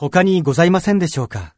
他にございませんでしょうか？